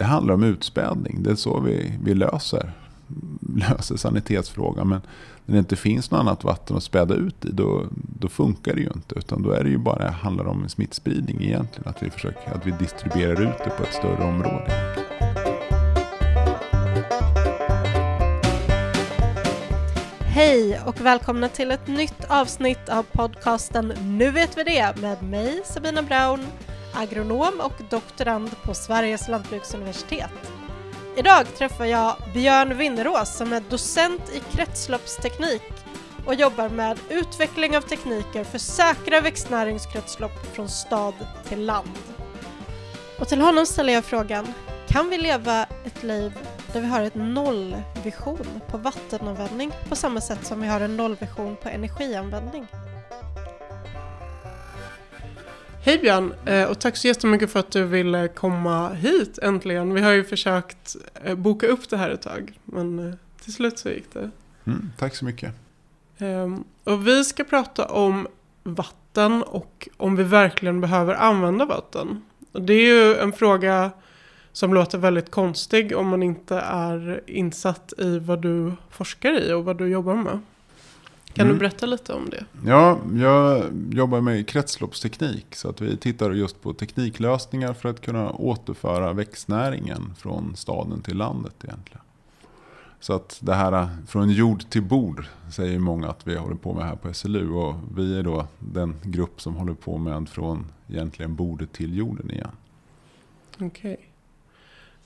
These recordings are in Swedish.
det handlar om utspädning. Det är så vi, vi löser, löser sanitetsfrågan. Men när det inte finns något annat vatten att späda ut i, då, då funkar det ju inte. Utan då är det ju bara, handlar om smittspridning egentligen. Att vi, försöker, att vi distribuerar ut det på ett större område. Hej och välkomna till ett nytt avsnitt av podcasten Nu vet vi det med mig Sabina Braun, agronom och doktorand på Sveriges lantbruksuniversitet. Idag träffar jag Björn Winnerås som är docent i kretsloppsteknik och jobbar med utveckling av tekniker för säkra växtnäringskretslopp från stad till land. Och till honom ställer jag frågan, kan vi leva ett liv där vi har en nollvision på vattenanvändning på samma sätt som vi har en nollvision på energianvändning? Hej Björn eh, och tack så jättemycket för att du ville komma hit äntligen. Vi har ju försökt eh, boka upp det här ett tag men eh, till slut så gick det. Mm, tack så mycket. Ehm, och vi ska prata om vatten och om vi verkligen behöver använda vatten. Det är ju en fråga som låter väldigt konstig om man inte är insatt i vad du forskar i och vad du jobbar med. Kan mm. du berätta lite om det? Ja, jag jobbar med kretsloppsteknik. Så att vi tittar just på tekniklösningar för att kunna återföra växtnäringen från staden till landet egentligen. Så att det här från jord till bord säger många att vi håller på med här på SLU. Och vi är då den grupp som håller på med från egentligen bordet till jorden igen. Okej.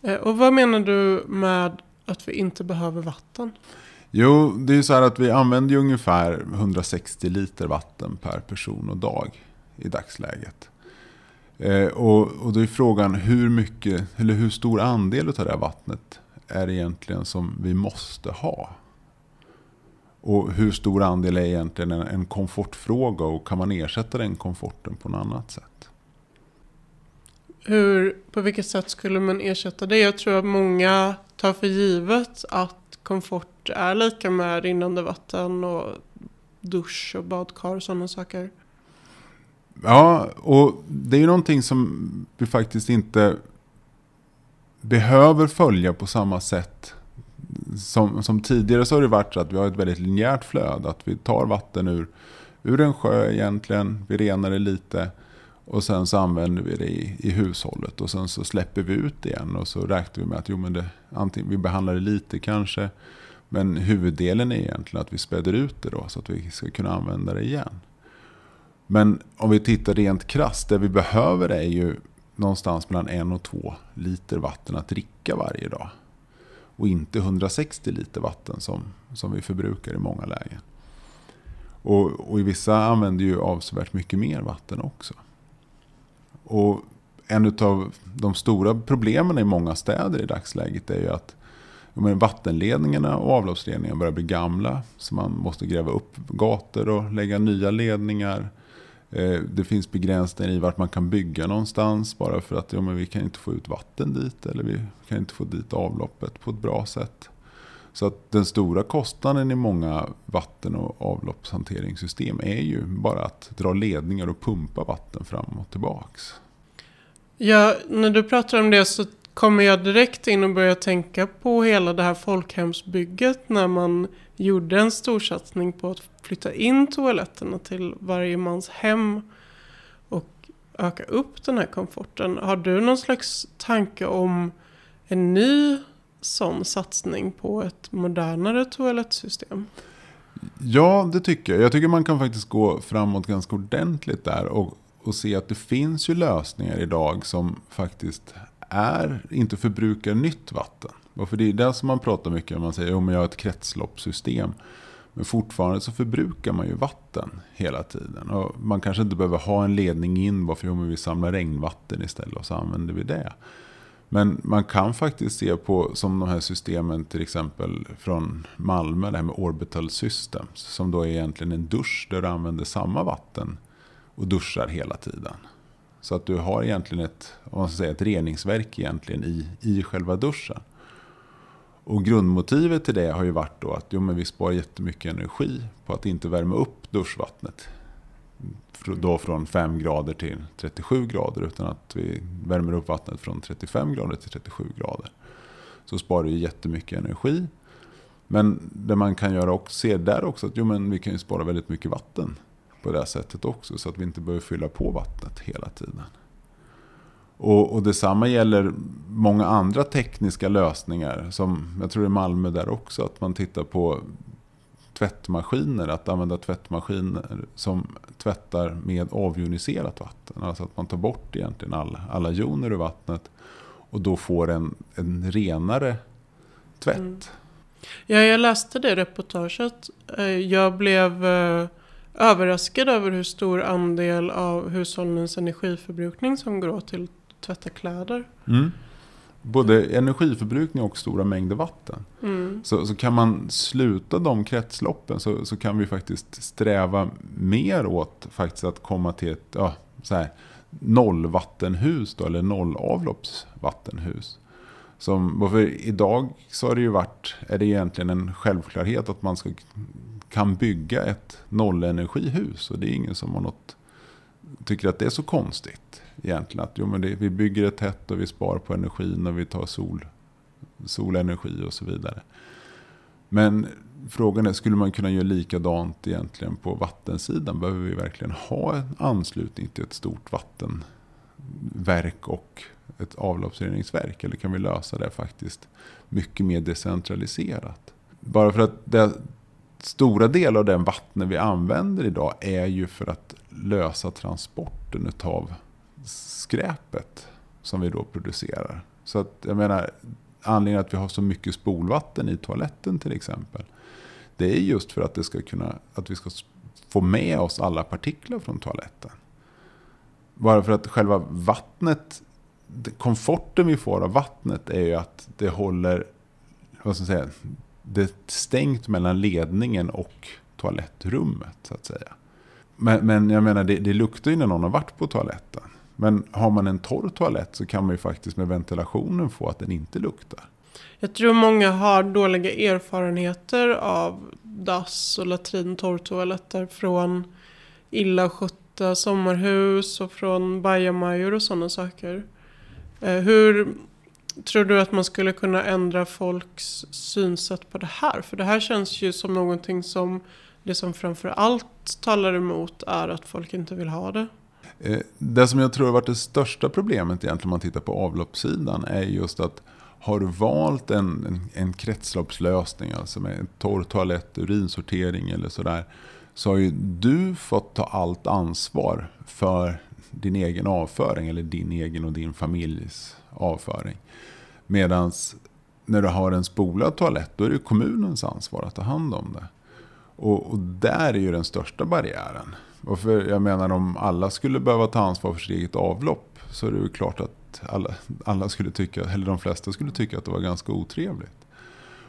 Okay. Eh, och vad menar du med att vi inte behöver vatten? Jo, det är ju så här att vi använder ungefär 160 liter vatten per person och dag i dagsläget. Eh, och, och då är frågan hur mycket, eller hur stor andel av det här vattnet är det egentligen som vi måste ha? Och hur stor andel är egentligen en, en komfortfråga och kan man ersätta den komforten på något annat sätt? Hur, på vilket sätt skulle man ersätta det? Jag tror att många tar för givet att komfort är lika med rinnande vatten och dusch och badkar och sådana saker. Ja, och det är ju någonting som vi faktiskt inte behöver följa på samma sätt. Som, som tidigare så har det varit så att vi har ett väldigt linjärt flöde. Att vi tar vatten ur, ur en sjö egentligen, vi renar det lite. Och sen så använder vi det i, i hushållet och sen så släpper vi ut det igen. Och så räknar vi med att jo, men det, antingen, vi behandlar det lite kanske. Men huvuddelen är egentligen att vi späder ut det då så att vi ska kunna använda det igen. Men om vi tittar rent krasst, det vi behöver är ju någonstans mellan en och två liter vatten att dricka varje dag. Och inte 160 liter vatten som, som vi förbrukar i många lägen. Och, och i vissa använder ju avsevärt mycket mer vatten också. Och en av de stora problemen i många städer i dagsläget är ju att men vattenledningarna och avloppsledningarna börjar bli gamla. Så man måste gräva upp gator och lägga nya ledningar. Eh, det finns begränsningar i vart man kan bygga någonstans. Bara för att ja, men vi kan inte få ut vatten dit. Eller vi kan inte få dit avloppet på ett bra sätt. Så att den stora kostnaden i många vatten och avloppshanteringssystem är ju bara att dra ledningar och pumpa vatten fram och tillbaks. Ja, när du pratar om det så kommer jag direkt in och börjar tänka på hela det här folkhemsbygget när man gjorde en storsatsning på att flytta in toaletterna till varje mans hem och öka upp den här komforten. Har du någon slags tanke om en ny sån satsning på ett modernare toalettsystem? Ja, det tycker jag. Jag tycker man kan faktiskt gå framåt ganska ordentligt där och, och se att det finns ju lösningar idag som faktiskt är, inte förbrukar nytt vatten. Och för det är det som man pratar mycket om. Man säger att jag har ett kretsloppssystem. Men fortfarande så förbrukar man ju vatten hela tiden. Och man kanske inte behöver ha en ledning in. Bara för att vi samlar regnvatten istället och så använder vi det. Men man kan faktiskt se på som de här systemen till exempel från Malmö. Det här med Orbital Systems. Som då är egentligen en dusch där du använder samma vatten och duschar hela tiden. Så att du har egentligen ett, om man ska säga, ett reningsverk egentligen i, i själva duschen. Och grundmotivet till det har ju varit då att jo, men vi sparar jättemycket energi på att inte värma upp duschvattnet då från 5 grader till 37 grader. Utan att vi värmer upp vattnet från 35 grader till 37 grader. Så sparar vi jättemycket energi. Men det man kan göra och se där också att jo, men vi kan ju spara väldigt mycket vatten på det sättet också. Så att vi inte behöver fylla på vattnet hela tiden. Och, och detsamma gäller många andra tekniska lösningar. Som jag tror det är Malmö där också. Att man tittar på tvättmaskiner. Att använda tvättmaskiner som tvättar med avjoniserat vatten. Alltså att man tar bort egentligen alla, alla joner ur vattnet. Och då får en, en renare tvätt. Mm. Ja, jag läste det reportaget. Eh, jag blev eh, överraskad över hur stor andel av hushållens energiförbrukning som går åt till att tvätta kläder. Mm. Både energiförbrukning och stora mängder vatten. Mm. Så, så kan man sluta de kretsloppen så, så kan vi faktiskt sträva mer åt faktiskt att komma till ett ja, så här, nollvattenhus då, eller nollavloppsvattenhus. Som, för idag så har det ju varit, är det egentligen en självklarhet att man ska, kan bygga ett nollenergihus. Och det är ingen som har något, tycker att det är så konstigt egentligen. Att jo, men det, vi bygger ett tätt och vi sparar på energin och vi tar sol, solenergi och så vidare. Men frågan är, skulle man kunna göra likadant egentligen på vattensidan? Behöver vi verkligen ha en anslutning till ett stort vattenverk och ett avloppsreningsverk? Eller kan vi lösa det faktiskt mycket mer decentraliserat? Bara för att det, stora delar av den vatten vi använder idag är ju för att lösa transporten av skräpet som vi då producerar. Så att jag menar, anledningen att vi har så mycket spolvatten i toaletten till exempel. Det är just för att, det ska kunna, att vi ska få med oss alla partiklar från toaletten. Bara för att själva vattnet komforten vi får av vattnet är ju att det håller, vad ska jag säga, det är stängt mellan ledningen och toalettrummet så att säga. Men, men jag menar, det, det luktar ju när någon har varit på toaletten. Men har man en torr toalett så kan man ju faktiskt med ventilationen få att den inte luktar. Jag tror många har dåliga erfarenheter av dass och latrin-torrtoaletter från illa skötta sommarhus och från bajamajor och sådana saker. Eh, hur tror du att man skulle kunna ändra folks synsätt på det här? För det här känns ju som någonting som det som framför allt talar emot är att folk inte vill ha det. Eh, det som jag tror har varit det största problemet egentligen om man tittar på avloppssidan är just att har du valt en, en, en kretsloppslösning, alltså med torr toalett, urinsortering eller sådär, så har ju du fått ta allt ansvar för din egen avföring eller din egen och din familjs avföring. Medan när du har en spolad toalett då är det kommunens ansvar att ta hand om det. Och, och, där är ju den största barriären. Och för, jag menar om alla skulle behöva ta ansvar för sitt eget avlopp så är det ju klart att alla, alla skulle tycka, eller de flesta skulle tycka att det var ganska otrevligt.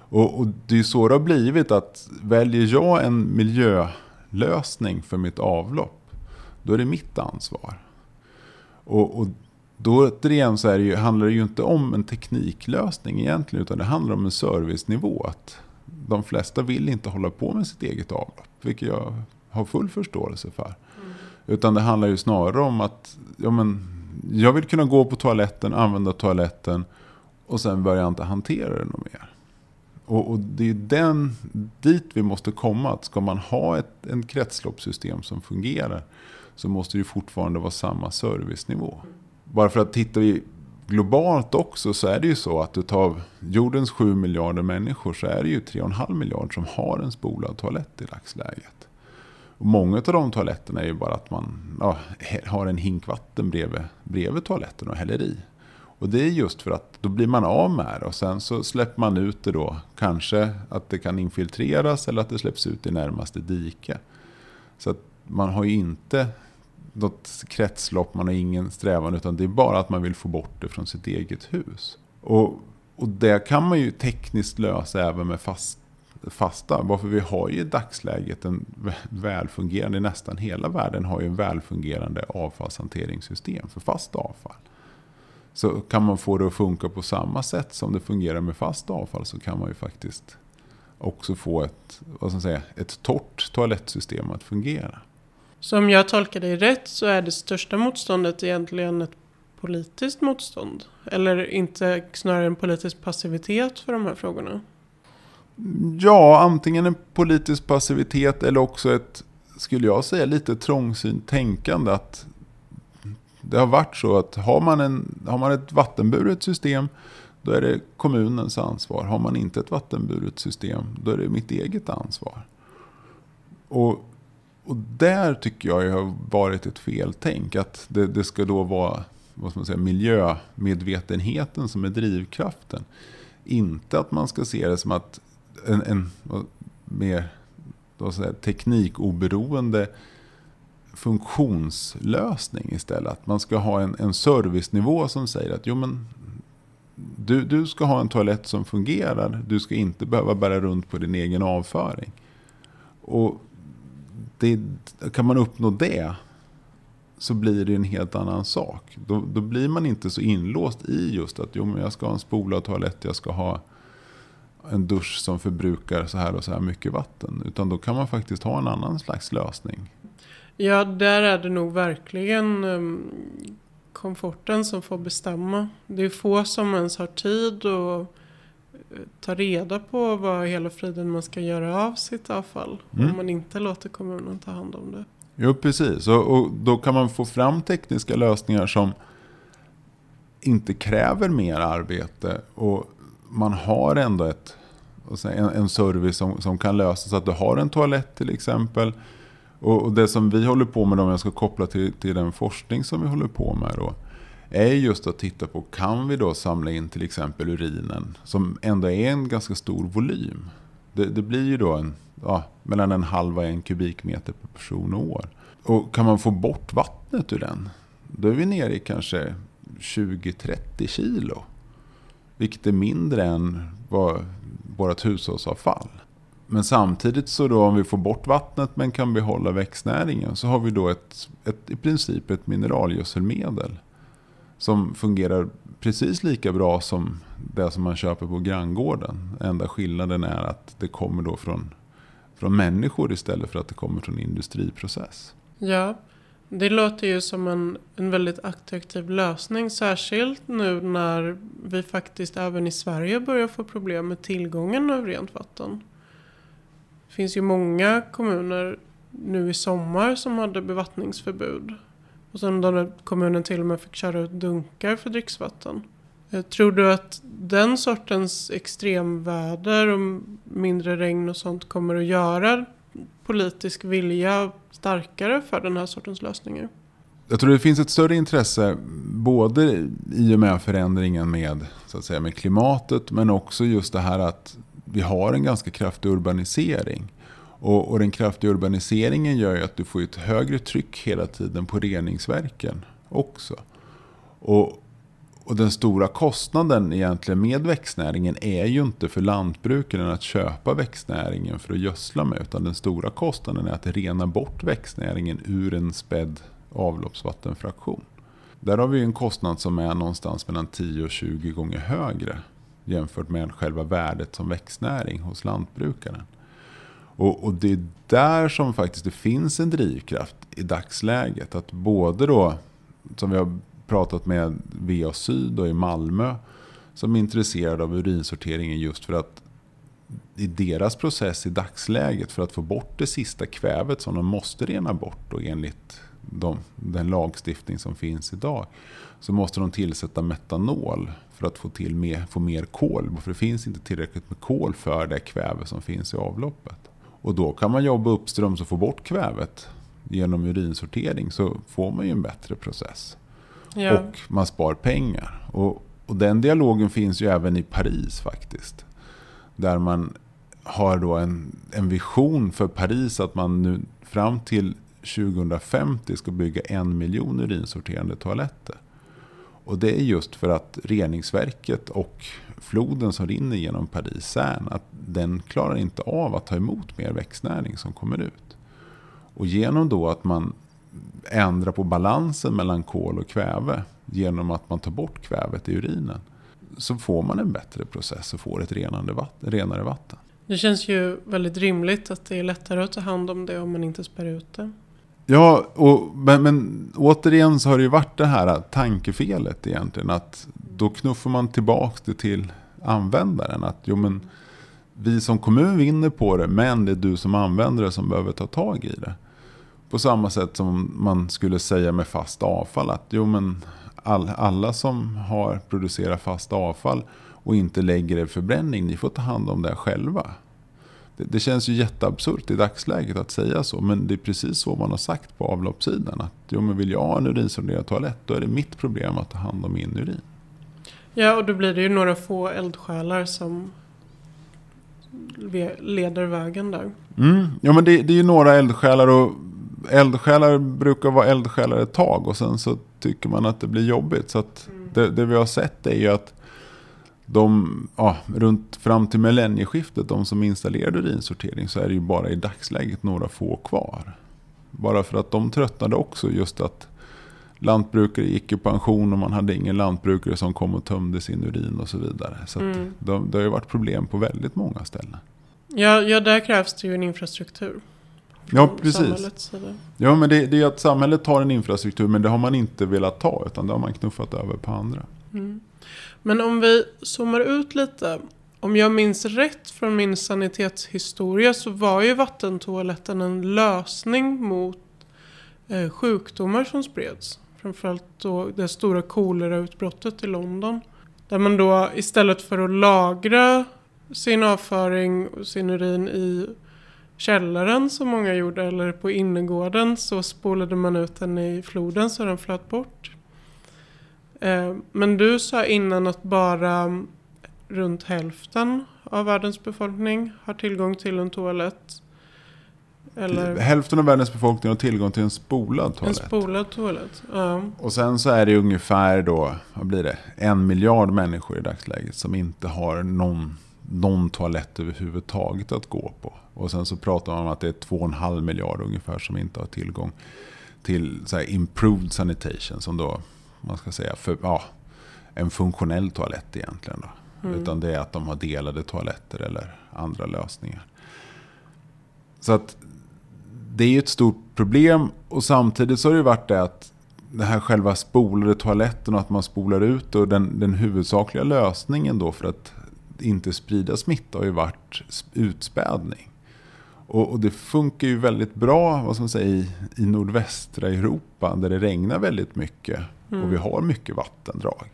Och, och det är ju så det har blivit att väljer jag en miljölösning för mitt avlopp då är det mitt ansvar. Och, och då återigen så är det ju, handlar det ju inte om en tekniklösning egentligen. Utan det handlar om en servicenivå. Att de flesta vill inte hålla på med sitt eget avlopp. Vilket jag har full förståelse för. Mm. Utan det handlar ju snarare om att ja, men, jag vill kunna gå på toaletten, använda toaletten. Och sen börjar jag inte hantera det något mer. Och, och, det är den, dit vi måste komma. Att ska man ha ett en kretsloppssystem som fungerar så måste det fortfarande vara samma servicenivå. Bara för att tittar vi globalt också så är det ju så att utav jordens 7 miljarder människor så är det ju 3,5 miljarder som har en spolad toalett i dagsläget. Och många av de toaletterna är ju bara att man ja, har en hink vatten bredvid, bredvid toaletten och häller i. Och det är just för att då blir man av med det och sen så släpper man ut det då. Kanske att det kan infiltreras eller att det släpps ut i närmaste dike. Så att man har ju inte något kretslopp, man har ingen strävan. Utan det är bara att man vill få bort det från sitt eget hus. Och, och det kan man ju tekniskt lösa även med fast, fasta. Varför vi har ju i dagsläget en välfungerande, nästan hela världen har ju en välfungerande avfallshanteringssystem för fast avfall. Så kan man få det att funka på samma sätt som det fungerar med fast avfall så kan man ju faktiskt också få ett, vad ska säga, ett torrt toalettsystem att fungera. Så om jag tolkar dig rätt så är det största motståndet egentligen ett politiskt motstånd? Eller inte snarare en politisk passivitet för de här frågorna? Ja, antingen en politisk passivitet eller också ett, skulle jag säga, lite trångsynt tänkande. Att det har varit så att har man, en, har man ett vattenburet system då är det kommunens ansvar. Har man inte ett vattenburet system då är det mitt eget ansvar. Och, och där tycker jag har varit ett feltänk. Att det, det ska då vara vad ska man säga, miljömedvetenheten som är drivkraften. Inte att man ska se det som att en, en mer säga, teknikoberoende funktionslösning istället. Att man ska ha en, en servicenivå som säger att jo, men, du, du ska ha en toalett som fungerar. Du ska inte behöva bära runt på din egen avföring. Och det, kan man uppnå det så blir det en helt annan sak. Då, då blir man inte så inlåst i just att jo, men jag ska ha en spola och toalett, jag ska ha en dusch som förbrukar så här och så här mycket vatten. Utan då kan man faktiskt ha en annan slags lösning. Ja, där är det nog verkligen um, komforten som får bestämma. Det är få som ens har tid och ta reda på vad hela friden man ska göra av sitt avfall. Mm. Om man inte låter kommunen ta hand om det. Jo, precis. Och, och, då kan man få fram tekniska lösningar som inte kräver mer arbete. Och man har ändå ett, en, en service som, som kan lösas. Att du har en toalett till exempel. Och, och det som vi håller på med, om jag ska koppla till, till den forskning som vi håller på med då. Är just att titta på, kan vi då samla in till exempel urinen? Som ändå är en ganska stor volym. Det, det blir ju då en ja, mellan en halv och en kubikmeter per person och år. Och kan man få bort vattnet ur den, då är vi nere i kanske 20-30 kilo. Vilket är mindre än vad vårt hushållsavfall. Men samtidigt så då om vi får bort vattnet men kan behålla växtnäringen så har vi då ett, ett, i princip ett mineralgödselmedel. Som fungerar precis lika bra som det som man köper på granngården. Enda skillnaden är att det kommer då från från människor istället för att det kommer från industriprocess. Ja, det låter ju som en, en väldigt attraktiv lösning. Särskilt nu när vi faktiskt även i Sverige börjar få problem med tillgången av rent vatten. Det finns ju många kommuner nu i sommar som hade bevattningsförbud. Och sen då kommunen till och med fick köra ut dunkar för dricksvatten. Eh, tror du att den sortens extremväder och mindre regn och sånt kommer att göra politisk vilja starkare för den här sortens lösningar? Jag tror det finns ett större intresse både i och med förändringen med, så att säga, med klimatet men också just det här att vi har en ganska kraftig urbanisering. Och, och den kraftiga urbaniseringen gör ju att du får ett högre tryck hela tiden på reningsverken också. Och, och den stora kostnaden egentligen med växtnäringen är ju inte för lantbrukaren att köpa växtnäringen för att gödsla med. Utan den stora kostnaden är att rena bort växtnäringen ur en spädd avloppsvattenfraktion. Där har vi en kostnad som är någonstans mellan 10 och 20 gånger högre jämfört med själva värdet som växtnäring hos lantbrukaren. Och, och, det är där som faktiskt det finns en drivkraft i dagsläget. Att både då, som vi har pratat med VA Syd och i Malmö som är intresserade av urinsorteringen just för att i deras process i dagsläget för att få bort det sista kvävet som de måste rena bort och enligt de, den lagstiftning som finns idag så måste de tillsätta metanol för att få, till mer, få mer kol. För det finns inte tillräckligt med kol för det kväve som finns i avloppet. Och då kan man jobba uppströms och få bort kvävet genom urinsortering så får man ju en bättre process. Ja. Och man spar pengar. Och, och den dialogen finns ju även i Paris faktiskt. Där man har då en, en vision för Paris att man nu fram till 2050 ska bygga en miljon urinsorterande toaletter. Och det är just för att reningsverket och floden som rinner genom Paris Seine, att den klarar inte av att ta emot mer växtnäring som kommer ut. Och genom då att man ändrar på balansen mellan kol och kväve genom att man tar bort kvävet i urinen så får man en bättre process och får ett renande vatten, renare vatten. Det känns ju väldigt rimligt att det är lättare att ta hand om det om man inte spär ut det. Ja, och, men, men återigen så har det ju varit det här tankefelet egentligen. Att då knuffar man tillbaka det till användaren. Att jo men vi som kommun vinner på det, men det är du som användare som behöver ta tag i det. På samma sätt som man skulle säga med fast avfall. Att jo men all, alla som har producerat fast avfall och inte lägger det i förbränning, ni får ta hand om det själva. Det, det, känns ju jätteabsurt i dagsläget att säga så, men det är precis så man har sagt på avloppssidan. Att jo, men vill jag ha en urinsorterad toalett, då är det mitt problem att ta hand om min urin. Ja, och då blir det ju några få eldsjälar som leder vägen där. Mm. Ja, men det, det är ju några eldsjälar och eldsjälar brukar vara eldsjälar ett tag och sen så tycker man att det blir jobbigt. Så mm. det, det, vi har sett är ju att de, ja, runt fram till millennieskiftet, de som installerade urinsortering, så är det ju bara i dagsläget några få kvar. Bara för att de tröttnade också just att lantbrukare gick i pension och man hade ingen lantbrukare som kom och tömde sin urin och så vidare. Så mm. de, det har ju varit problem på väldigt många ställen. Ja, ja där krävs det ju en infrastruktur. Ja, precis. Ja, men det, det är att samhället har en infrastruktur, men det har man inte velat ta, utan det har man knuffat över på andra. Mm. Men om vi zoomar ut lite. Om jag minns rätt från min sanitetshistoria så var ju vattentoaletten en lösning mot eh, sjukdomar som spreds. Framförallt då det stora kolerautbrottet i London. Där man då istället för att lagra sin avföring och sin urin i källaren som många gjorde eller på innergården så spolade man ut den i floden så den flöt bort. Eh, men du sa innan att bara runt hälften av världens befolkning har tillgång till en toalett. Eller... Hälften av världens befolkning har tillgång till en spolad toalett. En spolad toalett, ja. Och sen så är det ungefär då, vad blir det, en miljard människor i dagsläget som inte har någon, någon toalett överhuvudtaget att gå på. Och sen så pratar man om att det är två och en halv miljard ungefär som inte har tillgång till så improved sanitation. Som då, man ska säga, för, ja, en funktionell toalett egentligen. Då. Mm. Utan det är att de har delade toaletter eller andra lösningar. Så att det är ju ett stort problem och samtidigt så har det varit det att det här själva spolade toaletten och att man spolar ut och den, den huvudsakliga lösningen då för att inte sprida smitta har ju varit utspädning. Och, och, det funkar ju väldigt bra vad man säga, i, i nordvästra Europa där det regnar väldigt mycket mm. och vi har mycket vattendrag.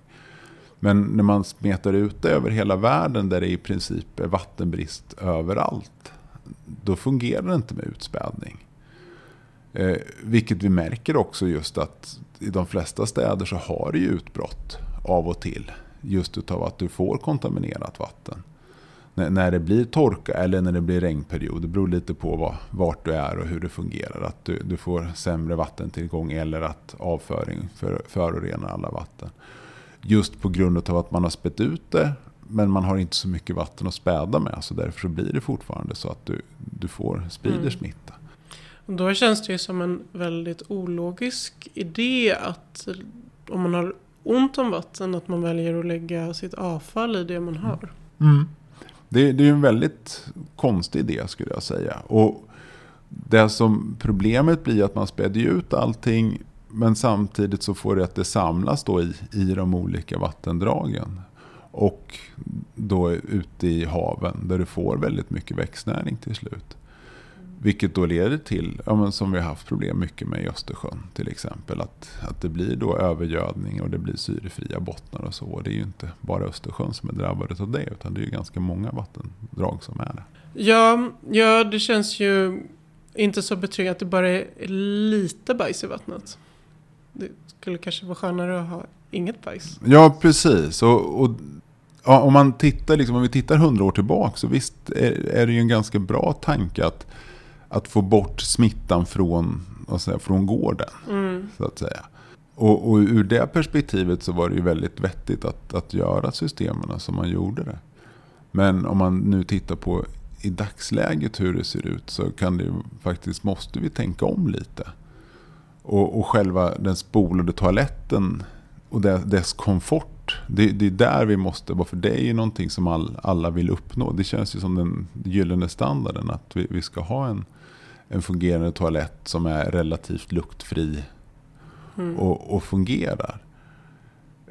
Men när man smetar ut det över hela världen där det i princip är vattenbrist överallt. Då fungerar det inte med utspädning. Eh, vilket vi märker också just att i de flesta städer så har det ju utbrott av och till. Just utav att du får kontaminerat vatten när, det blir torka eller när det blir regnperiod. Det beror lite på var, vart du är och hur det fungerar. Att du, du får sämre vattentillgång eller att avföring för, förorenar alla vatten. Just på grund av att man har spett ut det men man har inte så mycket vatten att späda med. Så därför så blir det fortfarande så att du, du får, sprider mm. smitta. då känns det ju som en väldigt ologisk idé att om man har ont om vatten att man väljer att lägga sitt avfall i det man har. Mm. Det, det är en väldigt konstig idé skulle jag säga. Och det som problemet blir att man späder ut allting men samtidigt så får det att det samlas då i, i de olika vattendragen. Och då ute i haven där du får väldigt mycket växtnäring till slut. Vilket då leder till, ja, men som vi har haft problem mycket med i Östersjön till exempel. Att, att det blir då övergödning och det blir syrefria bottnar och så. Och det är ju inte bara Östersjön som är drabbade av det. Utan det är ju ganska många vattendrag som är det. Ja, ja det känns ju inte så betryggande att det bara är lite bajs i vattnet. Det skulle kanske vara skönare att ha inget bajs. Ja, precis. Och, och ja, om man tittar, liksom, om vi tittar hundra år tillbaka så visst är, är det ju en ganska bra tanke att att få bort smittan från, säga, från gården. Mm. Så att säga. Och, och, ur det perspektivet så var det ju väldigt vettigt att, att göra systemen som man gjorde det. Men om man nu tittar på i dagsläget hur det ser ut så kan det faktiskt måste vi tänka om lite. Och, och själva den spolade toaletten och dess komfort. Det, det, är där vi måste vara, för det är ju någonting som all, alla vill uppnå. Det känns ju som den gyllene standarden att vi, vi ska ha en, en fungerande toalett som är relativt luktfri Mm. och, och fungerar.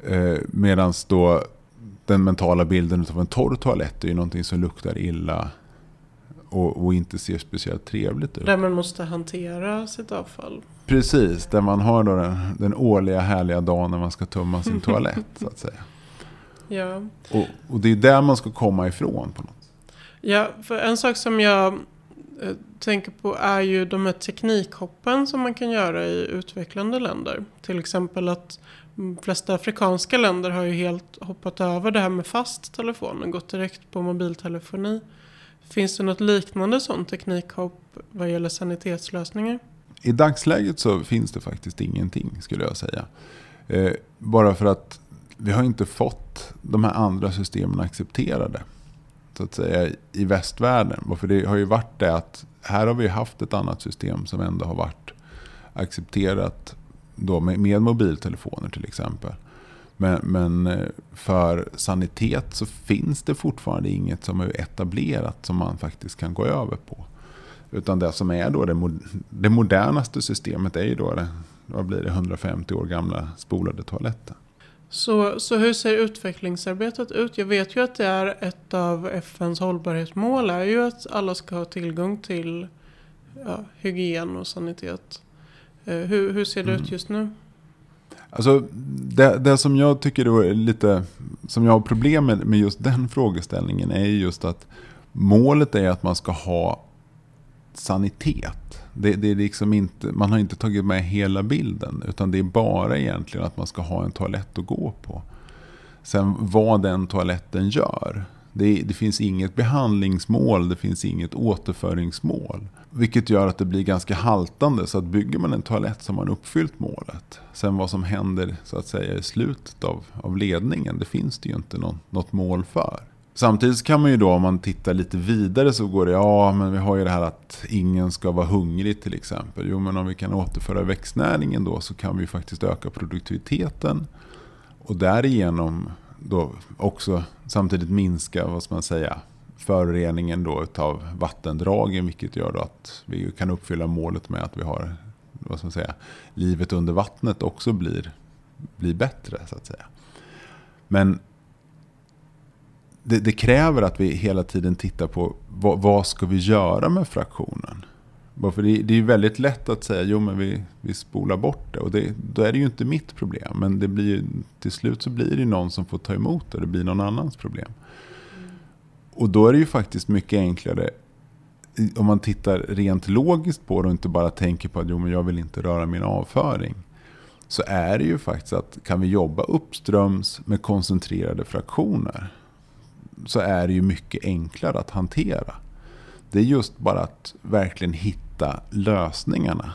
Eh, Medan då den mentala bilden av en torr toalett är ju någonting som luktar illa och, och inte ser speciellt trevligt ut. Där man måste hantera sitt avfall. Precis, där man har då den, den årliga härliga dagen när man ska tömma sin toalett. så att säga. Ja. Och, och det är där man ska komma ifrån. på något ja, för en sak som jag Eh, tänker på är ju de här teknikhoppen som man kan göra i utvecklande länder. Till exempel att de flesta afrikanska länder har ju helt hoppat över det här med fast telefon och gått direkt på mobiltelefoni. Finns det något liknande sånt teknikhopp vad gäller sanitetslösningar? I dagsläget så finns det faktiskt ingenting skulle jag säga. Eh, bara för att vi har inte fått de här andra systemen accepterade. Så att säga i västvärlden. För det har ju varit det att här har vi haft ett annat system som ändå har varit accepterat då med, med mobiltelefoner till exempel. Men, men eh, för sanitet så finns det fortfarande inget som är etablerat som man faktiskt kan gå över på. Utan det som är då det, det modernaste systemet är ju då det, vad blir det, 150 år gamla spolade toaletten. Så, så hur ser utvecklingsarbetet ut? Jag vet ju att det är ett av FNs hållbarhetsmål är ju att alla ska ha tillgång till ja, hygien och sanitet. Eh, hur, hur ser det Mm. ut just nu? Alltså det, det som jag tycker är lite, som jag har problem med, med just den frågeställningen är ju just att målet är att man ska ha sanitet. Det, det är liksom inte, man har inte tagit med hela bilden utan det är bara egentligen att man ska ha en toalett att gå på. Sen vad den toaletten gör. Det, det finns inget behandlingsmål, det finns inget återföringsmål. Vilket gör att det blir ganska haltande. Så att bygger man en toalett så har man uppfyllt målet. Sen vad som händer så att säga i slutet av, av ledningen, det finns det ju inte någon, något mål för. Samtidigt kan man ju då om man tittar lite vidare så går det, ja men vi har ju det här att ingen ska vara hungrig till exempel. Jo men om vi kan återföra växtnäringen då så kan vi faktiskt öka produktiviteten. Och därigenom då också samtidigt minska, vad ska man säga, föroreningen då utav vattendragen. Vilket gör då att vi kan uppfylla målet med att vi har, vad ska man säga, livet under vattnet också blir, blir bättre så att säga. Men det, det kräver att vi hela tiden tittar på vad, vad ska vi göra med fraktionen. För det, det är väldigt lätt att säga jo men vi, vi spolar bort det. Och det, då är det ju inte mitt problem. Men det blir, ju- till slut så blir det ju någon som får ta emot det. Det blir någon annans problem. Och då är det ju faktiskt mycket enklare om man tittar rent logiskt på det och inte bara tänker på att jo, men jag vill inte röra min avföring. Så är det ju faktiskt att kan vi jobba uppströms med koncentrerade fraktioner så är det ju mycket enklare att hantera. Det är just bara att verkligen hitta lösningarna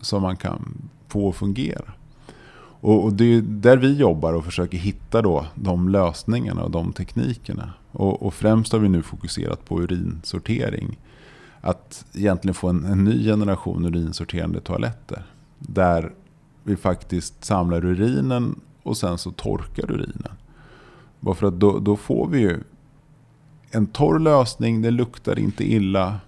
som man kan få att fungera. Och, det är där vi jobbar och försöker hitta då de lösningarna och de teknikerna. Och, och främst har vi nu fokuserat på urinsortering. Att egentligen få en, en ny generation urinsorterande toaletter. Där vi faktiskt samlar urinen och sen så torkar urinen. Bara för att då, då får vi ju en torr lösning, det luktar inte illa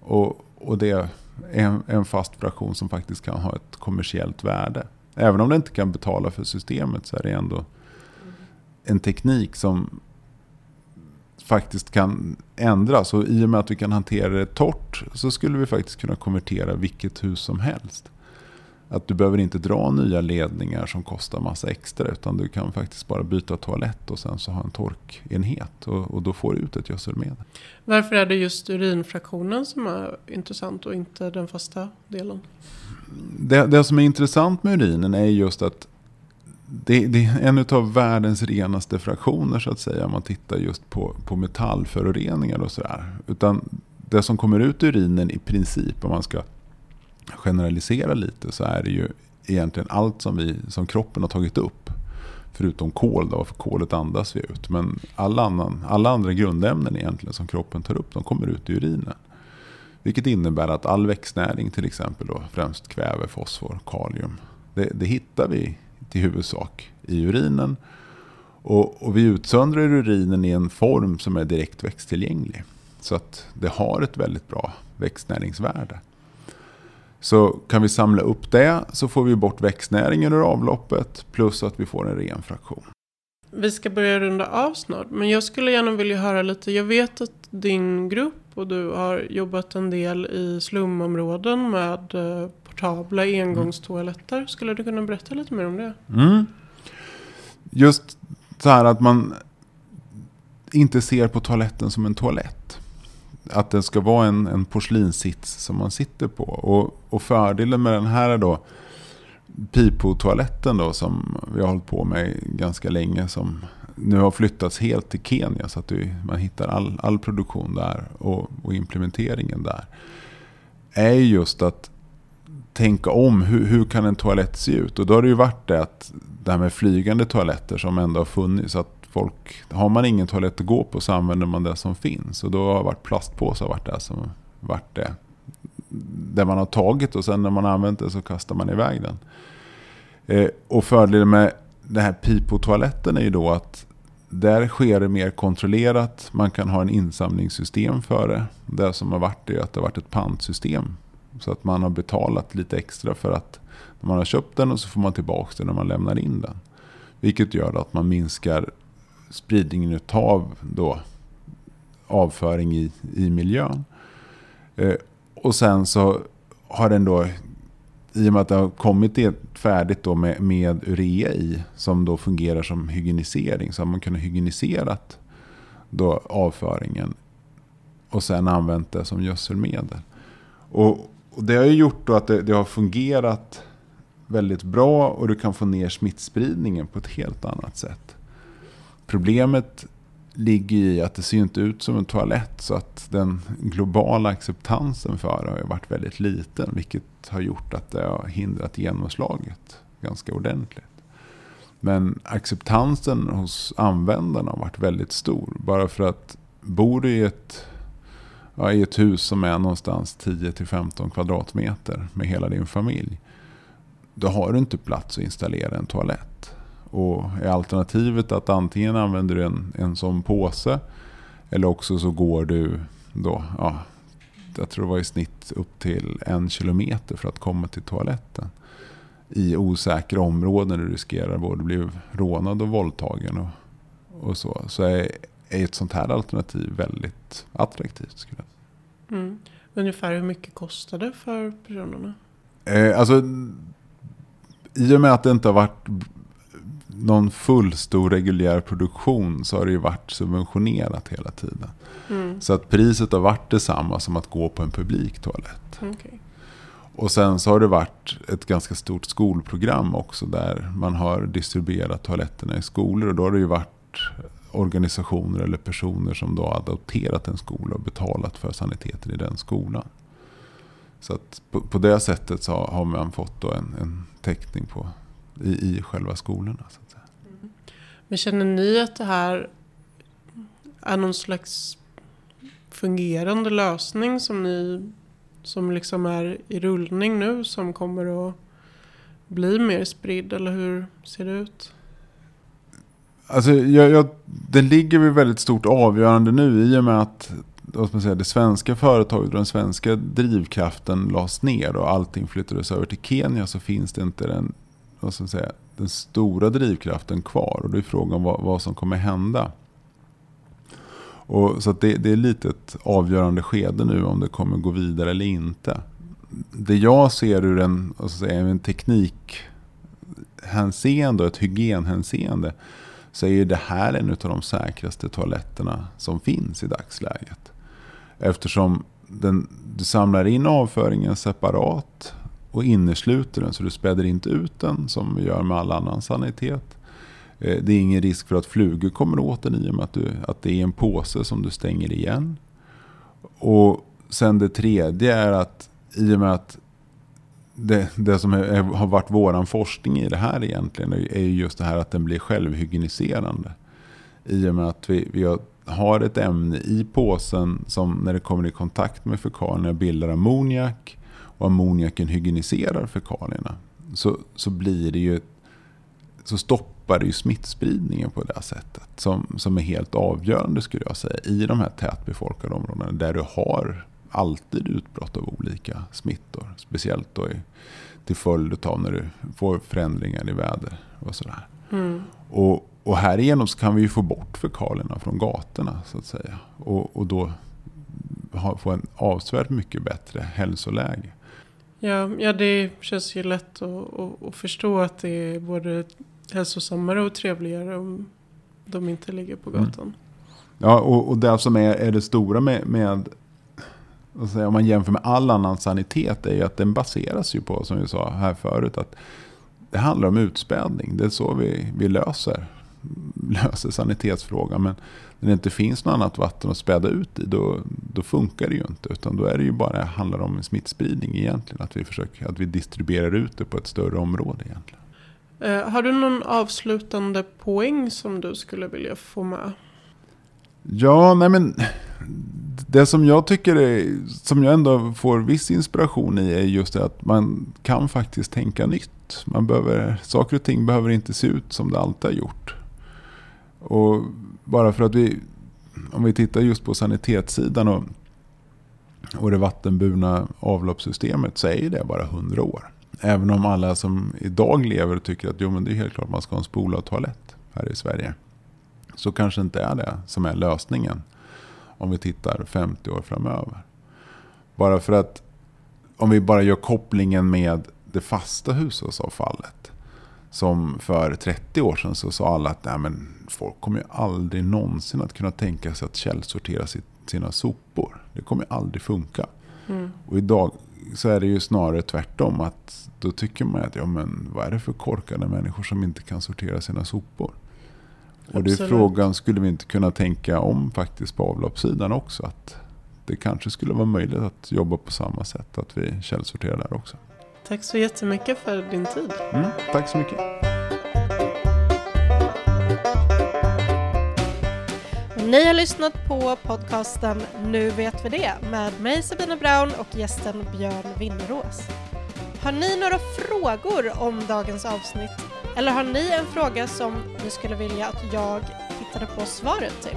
och, och det är en, en fast fraktion som faktiskt kan ha ett kommersiellt värde. Även om det inte kan betala för systemet så är det ändå en teknik som faktiskt kan ändras. Och i och med att vi kan hantera det torrt så skulle vi faktiskt kunna konvertera vilket hus som helst. Att du behöver inte dra nya ledningar som kostar massa extra. Utan du kan faktiskt bara byta toalett och sen så ha en torkenhet. Och, och då får du ut ett gödselmedel. Varför är det just urinfraktionen som är intressant och inte den fasta delen? Det, det som är intressant med urinen är just att det, det är en av världens renaste fraktioner så att säga. Om man tittar just på, på metallföroreningar och sådär. Utan det som kommer ut ur urinen i princip, om man ska generalisera lite, så är det ju egentligen allt som, vi, som kroppen har tagit upp. Förutom kol då, för kolet andas vi ut. Men alla, annan, alla andra grundämnen egentligen som kroppen tar upp, de kommer ut i urinen. Vilket innebär att all växtnäring till exempel, då, främst kväve, fosfor, kalium, det, det hittar vi till huvudsak i urinen. Och, och vi utsöndrar urinen i en form som är direkt växttillgänglig. Så att det har ett väldigt bra växtnäringsvärde. Så kan vi samla upp det så får vi bort växtnäringen ur avloppet plus att vi får en ren fraktion. Vi ska börja runda av snart, men jag skulle gärna vilja höra lite. Jag vet att din grupp och du har jobbat en del i slumområden med eh, portabla engångstoaletter. Skulle du kunna berätta lite mer om det? Mm. Just så här att man inte ser på toaletten som en toalett. Att det ska vara en, en porslinssits som man sitter på. Och, och fördelen med den här är då pipotoaletten då som vi har hållit på med ganska länge. Som nu har flyttats helt till Kenya så att man hittar all, all produktion där och, och implementeringen där. Är just att tänka om hur, hur kan en toalett se ut? Och då har det ju varit det att det här med flygande toaletter som ändå har funnits. Att folk, har man ingen toalett att gå på så använder man det som finns. Och då har varit plastpåsar varit det som varit det. Det man har tagit och sen när man har använt det så kastar man iväg den. Eh, och fördelen med den här pipotoaletten är ju då att där sker det mer kontrollerat. Man kan ha en insamlingssystem för det. Det som har varit är att det har varit ett pantsystem. Så att man har betalat lite extra för att när man har köpt den och så får man tillbaka den när man lämnar in den. Vilket gör att man minskar spridningen av då avföring i, i miljön. Eh, och sen så har den då, i och med att det har kommit det färdigt då med, med urea i, som då fungerar som hygienisering, så har man kunnat hygienisera då avföringen och sen använt det som gödselmedel. Och, och det har ju gjort då att det, det, har fungerat väldigt bra och du kan få ner smittspridningen på ett helt annat sätt. Problemet ligger i att det ser inte ut som en toalett så att den globala acceptansen för det har varit väldigt liten. Vilket har gjort att det har hindrat genomslaget ganska ordentligt. Men acceptansen hos användarna har varit väldigt stor. Bara för att bor du i ett, ja, i ett hus som är någonstans 10-15 kvadratmeter med hela din familj. Då har du inte plats att installera en toalett. Och är alternativet att antingen använder du en, en sån påse eller också så går du då, ja, jag tror det var i snitt upp till en kilometer för att komma till toaletten. I osäkra områden där du riskerar både att bli rånad och våldtagen och, och så. Så är, är ett sånt här alternativ väldigt attraktivt. Skulle jag. Mm. Ungefär hur mycket kostar det för personerna? Eh, alltså, I och med att det inte har varit någon full stor reguljär produktion så har det ju varit subventionerat hela tiden. Mm. Så att priset har varit detsamma som att gå på en publik toalett. Okay. Och sen så har det varit ett ganska stort skolprogram också där man har distribuerat toaletterna i skolor. Och då har det ju varit organisationer eller personer som då har adopterat en skola och betalat för saniteten i den skolan. Så att på, på det sättet så har man fått då en, en täckning på, i, i själva skolorna. Så. Mm. Men känner ni att det här är någon slags fungerande lösning som ni som liksom är i rullning nu som kommer att bli mer spridd eller hur ser det ut? Alltså, jag, jag, det ligger vid väldigt stort avgörande nu i och med att vad man säga, det svenska företaget och den svenska drivkraften lades ner och allting flyttades över till Kenya så finns det inte den vad ska man säga, den stora drivkraften kvar. Och då är frågan vad, vad som kommer hända. Och, så det, det, är lite ett avgörande skede nu om det kommer gå vidare eller inte. Det jag ser ur en, säga, en teknikhänseende och ett hygienhänseende så är ju det här en av de säkraste toaletterna som finns i dagsläget. Eftersom den, du samlar in avföringen separat och innesluter den så du späder inte ut den som vi gör med all annan sanitet. Eh, det är ingen risk för att flugor kommer åt den i och med att, du, att det är en påse som du stänger igen. Och sen det tredje är att i och med att det, det som är, har varit vår forskning i det här egentligen är just det här att den blir självhygieniserande. I och med att vi, vi har ett ämne i påsen som när det kommer i kontakt med fekalierna bildar ammoniak och ammoniaken hygieniserar fekalierna så, så blir det ju så stoppar det ju smittspridningen på det här sättet. Som, som är helt avgörande skulle jag säga i de här tätbefolkade områdena där du har alltid utbrott av olika smittor. Speciellt då i, till följd av när du får förändringar i väder och sådär. Mm. Och, och härigenom så kan vi ju få bort fekalerna från gatorna så att säga. Och, och då ha, få en avsevärt mycket bättre hälsoläge. Ja, ja, det känns ju lätt att, att, att förstå att det är både hälsosammare och trevligare om de inte ligger på Mm. gatan. Ja, och, och det som är, är det stora med, med jag, om man jämför med all annan sanitet är ju att den baseras ju på, som vi sa här förut, att det handlar om utspädning. Det är så vi, vi löser, löser sanitetsfrågan. Men när det inte finns något annat vatten att späda ut i, då, då funkar det ju inte. Utan då är det ju bara handlar om smittspridning egentligen. Att vi, försöker, att vi distribuerar ut det på ett större område egentligen. Eh, har du någon avslutande poäng som du skulle vilja få med? Ja, nej men det som jag tycker är, som jag ändå får viss inspiration i är just det att man kan faktiskt tänka nytt. Man behöver, saker och ting behöver inte se ut som det alltid har gjort. Och bara för att vi, om vi tittar just på sanitetssidan och, och det vattenburna avloppssystemet så är ju det bara 100 år. Även om alla som idag lever tycker att jo, men det är helt klart man ska ha en spolad toalett här i Sverige så kanske inte är det som är lösningen om vi tittar 50 år framöver. Bara för att om vi bara gör kopplingen med det fasta hushållsavfallet. Som för 30 år sedan så sa alla att Nej, men folk kommer ju aldrig någonsin att kunna tänka sig att källsortera sina sopor. Det kommer aldrig funka. Mm. Och idag så är det ju snarare tvärtom. att Då tycker man att ja, men vad är det för korkade människor som inte kan sortera sina sopor? Och det är Absolut. frågan, skulle vi inte kunna tänka om faktiskt på avloppssidan också? Att det kanske skulle vara möjligt att jobba på samma sätt, att vi källsorterar där också. Tack så jättemycket för din tid. Mm, tack så mycket. Ni har lyssnat på podcasten Nu vet vi det med mig Sabina Brown och gästen Björn Winnerås. Har ni några frågor om dagens avsnitt? Eller har ni en fråga som ni skulle vilja att jag tittade på svaret till?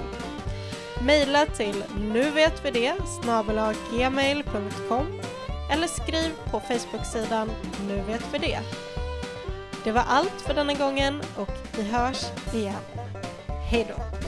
Maila till nuvetvidet gmail.com eller skriv på Facebook-sidan Nu vet vi det. Det var allt för denna gången och vi hörs igen. Hej då!